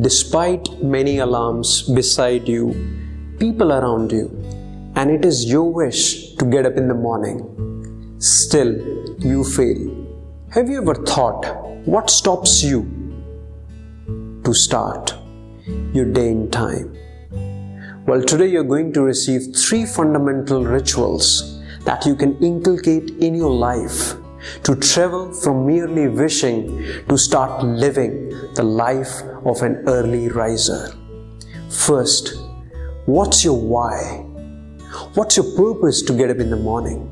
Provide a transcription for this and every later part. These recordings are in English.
Despite many alarms beside you, people around you, and it is your wish to get up in the morning, still you fail. Have you ever thought what stops you to start your day in time? Well, today you're going to receive three fundamental rituals that you can inculcate in your life to travel from merely wishing to start living the life of an early riser. First, what's your why? What's your purpose to get up in the morning?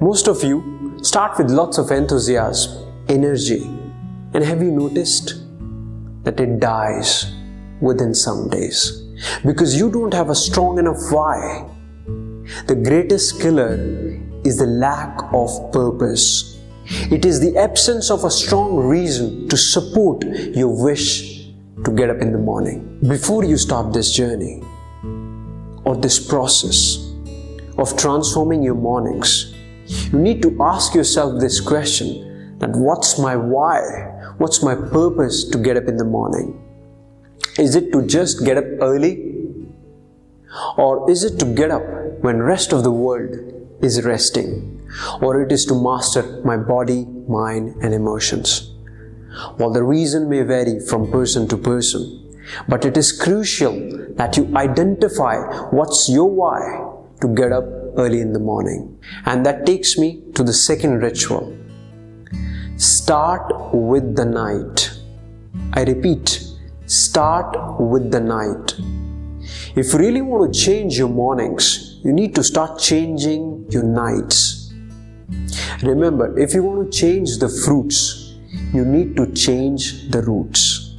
Most of you start with lots of enthusiasm, energy, and have you noticed that it dies within some days? Because you don't have a strong enough why. The greatest killer is the lack of purpose it is the absence of a strong reason to support your wish to get up in the morning. Before you start this journey or this process of transforming your mornings, you need to ask yourself this question that what's my why? What's my purpose to get up in the morning? Is it to just get up early? Or is it to get up when rest of the world is resting? Or it is to master my body, mind, and emotions. While the reason may vary from person to person, but it is crucial that you identify what's your why to get up early in the morning. And that takes me to the second ritual. Start with the night. I repeat, start with the night. If you really want to change your mornings, you need to start changing your nights. Remember, if you want to change the fruits, you need to change the roots.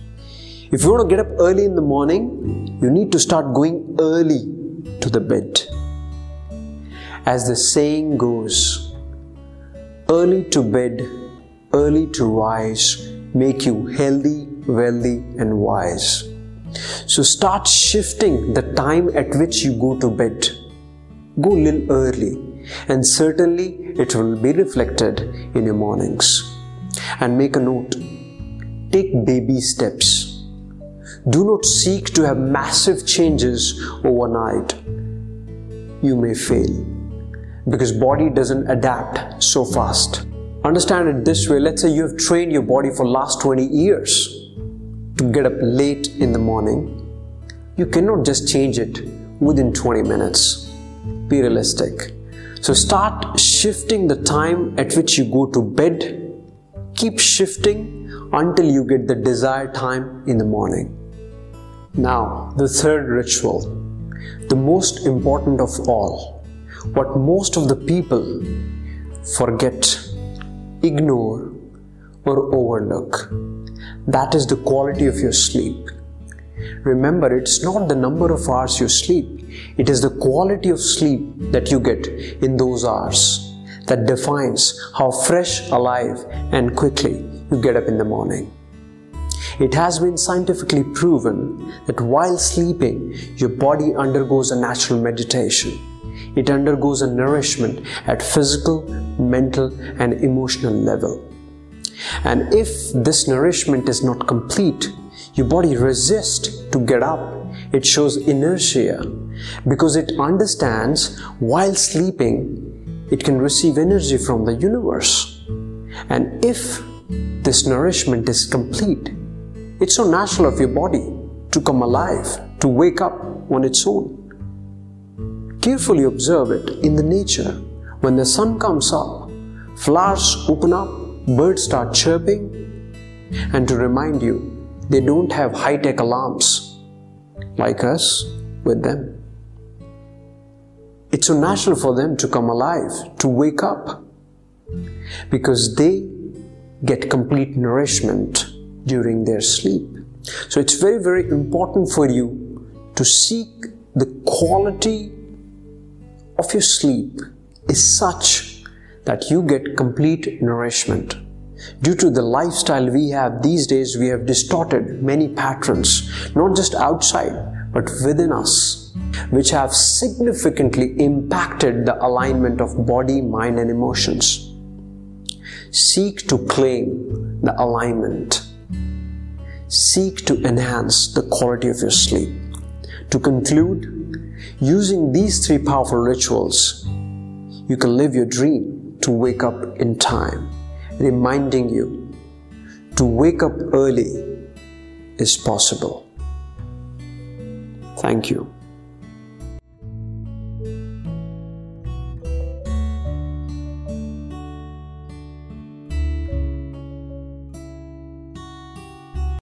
If you want to get up early in the morning, you need to start going early to the bed. As the saying goes, early to bed, early to rise, make you healthy, wealthy, and wise. So start shifting the time at which you go to bed. Go a little early and certainly it will be reflected in your mornings. And make a note take baby steps. Do not seek to have massive changes overnight. You may fail because body doesn't adapt so fast. Understand it this way. Let's say you have trained your body for last 20 years to get up late in the morning. You cannot just change it within 20 minutes. Be realistic. So start shifting the time at which you go to bed. Keep shifting until you get the desired time in the morning. Now, the third ritual, the most important of all, what most of the people forget, ignore, or overlook. That is the quality of your sleep. Remember, it's not the number of hours you sleep, it is the quality of sleep that you get in those hours that defines how fresh, alive, and quickly you get up in the morning. It has been scientifically proven that while sleeping, your body undergoes a natural meditation. It undergoes a nourishment at physical, mental, and emotional level. And if this nourishment is not complete, your body resists to get up it shows inertia because it understands while sleeping, it can receive energy from the universe. And if this nourishment is complete, it's so natural of your body to come alive, to wake up on its own. Carefully observe it in the nature. When the sun comes up, flowers open up, birds start chirping, and to remind you, they don't have high tech alarms like us with them. It's so natural for them to come alive, to wake up, because they get complete nourishment during their sleep. So it's very, very important for you to seek the quality of your sleep is such that you get complete nourishment. Due to the lifestyle we have these days, we have distorted many patterns, not just outside, but within us, which have significantly impacted the alignment of body, mind, and emotions. Seek to claim the alignment. Seek to enhance the quality of your sleep. To conclude, using these three powerful rituals, you can live your dream to wake up in time reminding you to wake up early is possible. Thank you.